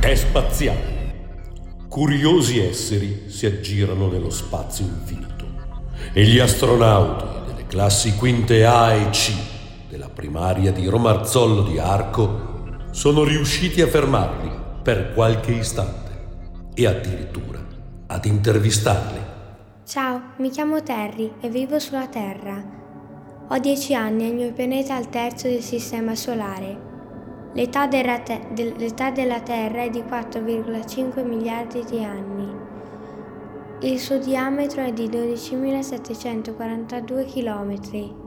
è spaziale. Curiosi esseri si aggirano nello spazio infinito e gli astronauti delle classi quinte A e C della primaria di Romarzollo di Arco sono riusciti a fermarli per qualche istante e addirittura ad intervistarli. Ciao, mi chiamo Terry e vivo sulla Terra. Ho dieci anni e il mio pianeta è il terzo del Sistema Solare. L'età della, te- l'età della Terra è di 4,5 miliardi di anni. Il suo diametro è di 12.742 km.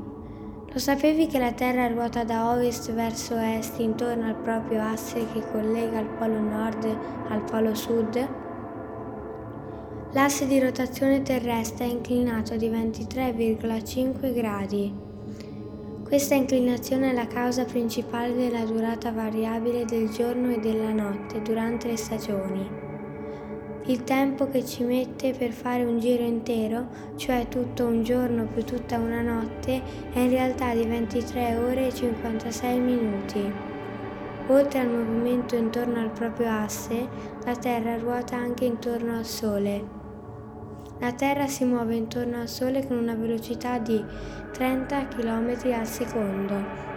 Lo sapevi che la Terra ruota da ovest verso est intorno al proprio asse che collega il polo nord al polo sud? L'asse di rotazione terrestre è inclinato di 23,5 gradi. Questa inclinazione è la causa principale della durata variabile del giorno e della notte durante le stagioni. Il tempo che ci mette per fare un giro intero, cioè tutto un giorno più tutta una notte, è in realtà di 23 ore e 56 minuti. Oltre al movimento intorno al proprio asse, la Terra ruota anche intorno al Sole. La Terra si muove intorno al Sole con una velocità di 30 km al secondo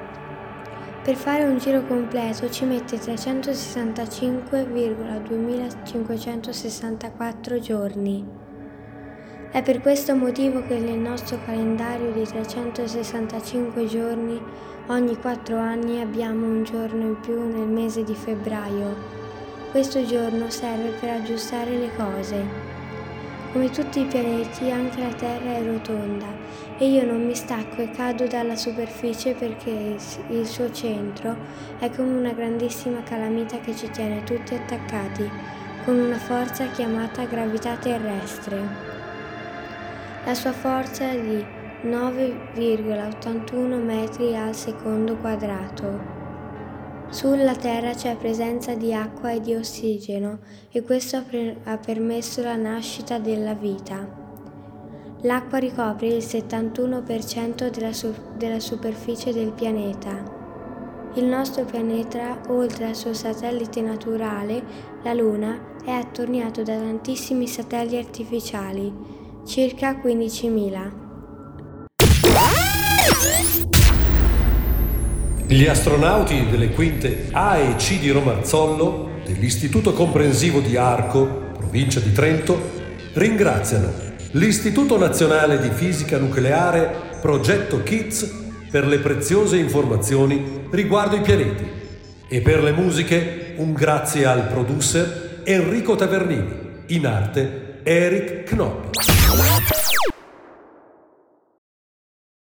per fare un giro completo ci mette 365,2564 giorni. È per questo motivo che nel nostro calendario di 365 giorni ogni 4 anni abbiamo un giorno in più nel mese di febbraio. Questo giorno serve per aggiustare le cose. Come tutti i pianeti, anche la Terra è rotonda e io non mi stacco e cado dalla superficie perché il suo centro è come una grandissima calamita che ci tiene tutti attaccati con una forza chiamata gravità terrestre. La sua forza è di 9,81 metri al secondo quadrato. Sulla Terra c'è presenza di acqua e di ossigeno e questo ha permesso la nascita della vita. L'acqua ricopre il 71% della, su- della superficie del pianeta. Il nostro pianeta, oltre al suo satellite naturale, la Luna, è attorniato da tantissimi satelliti artificiali, circa 15.000. Gli astronauti delle quinte A e C di Romarzollo, dell'Istituto Comprensivo di Arco, provincia di Trento, ringraziano l'Istituto Nazionale di Fisica Nucleare Progetto KIDS per le preziose informazioni riguardo i pianeti e per le musiche un grazie al producer Enrico Tavernini, in arte Eric Knoppi.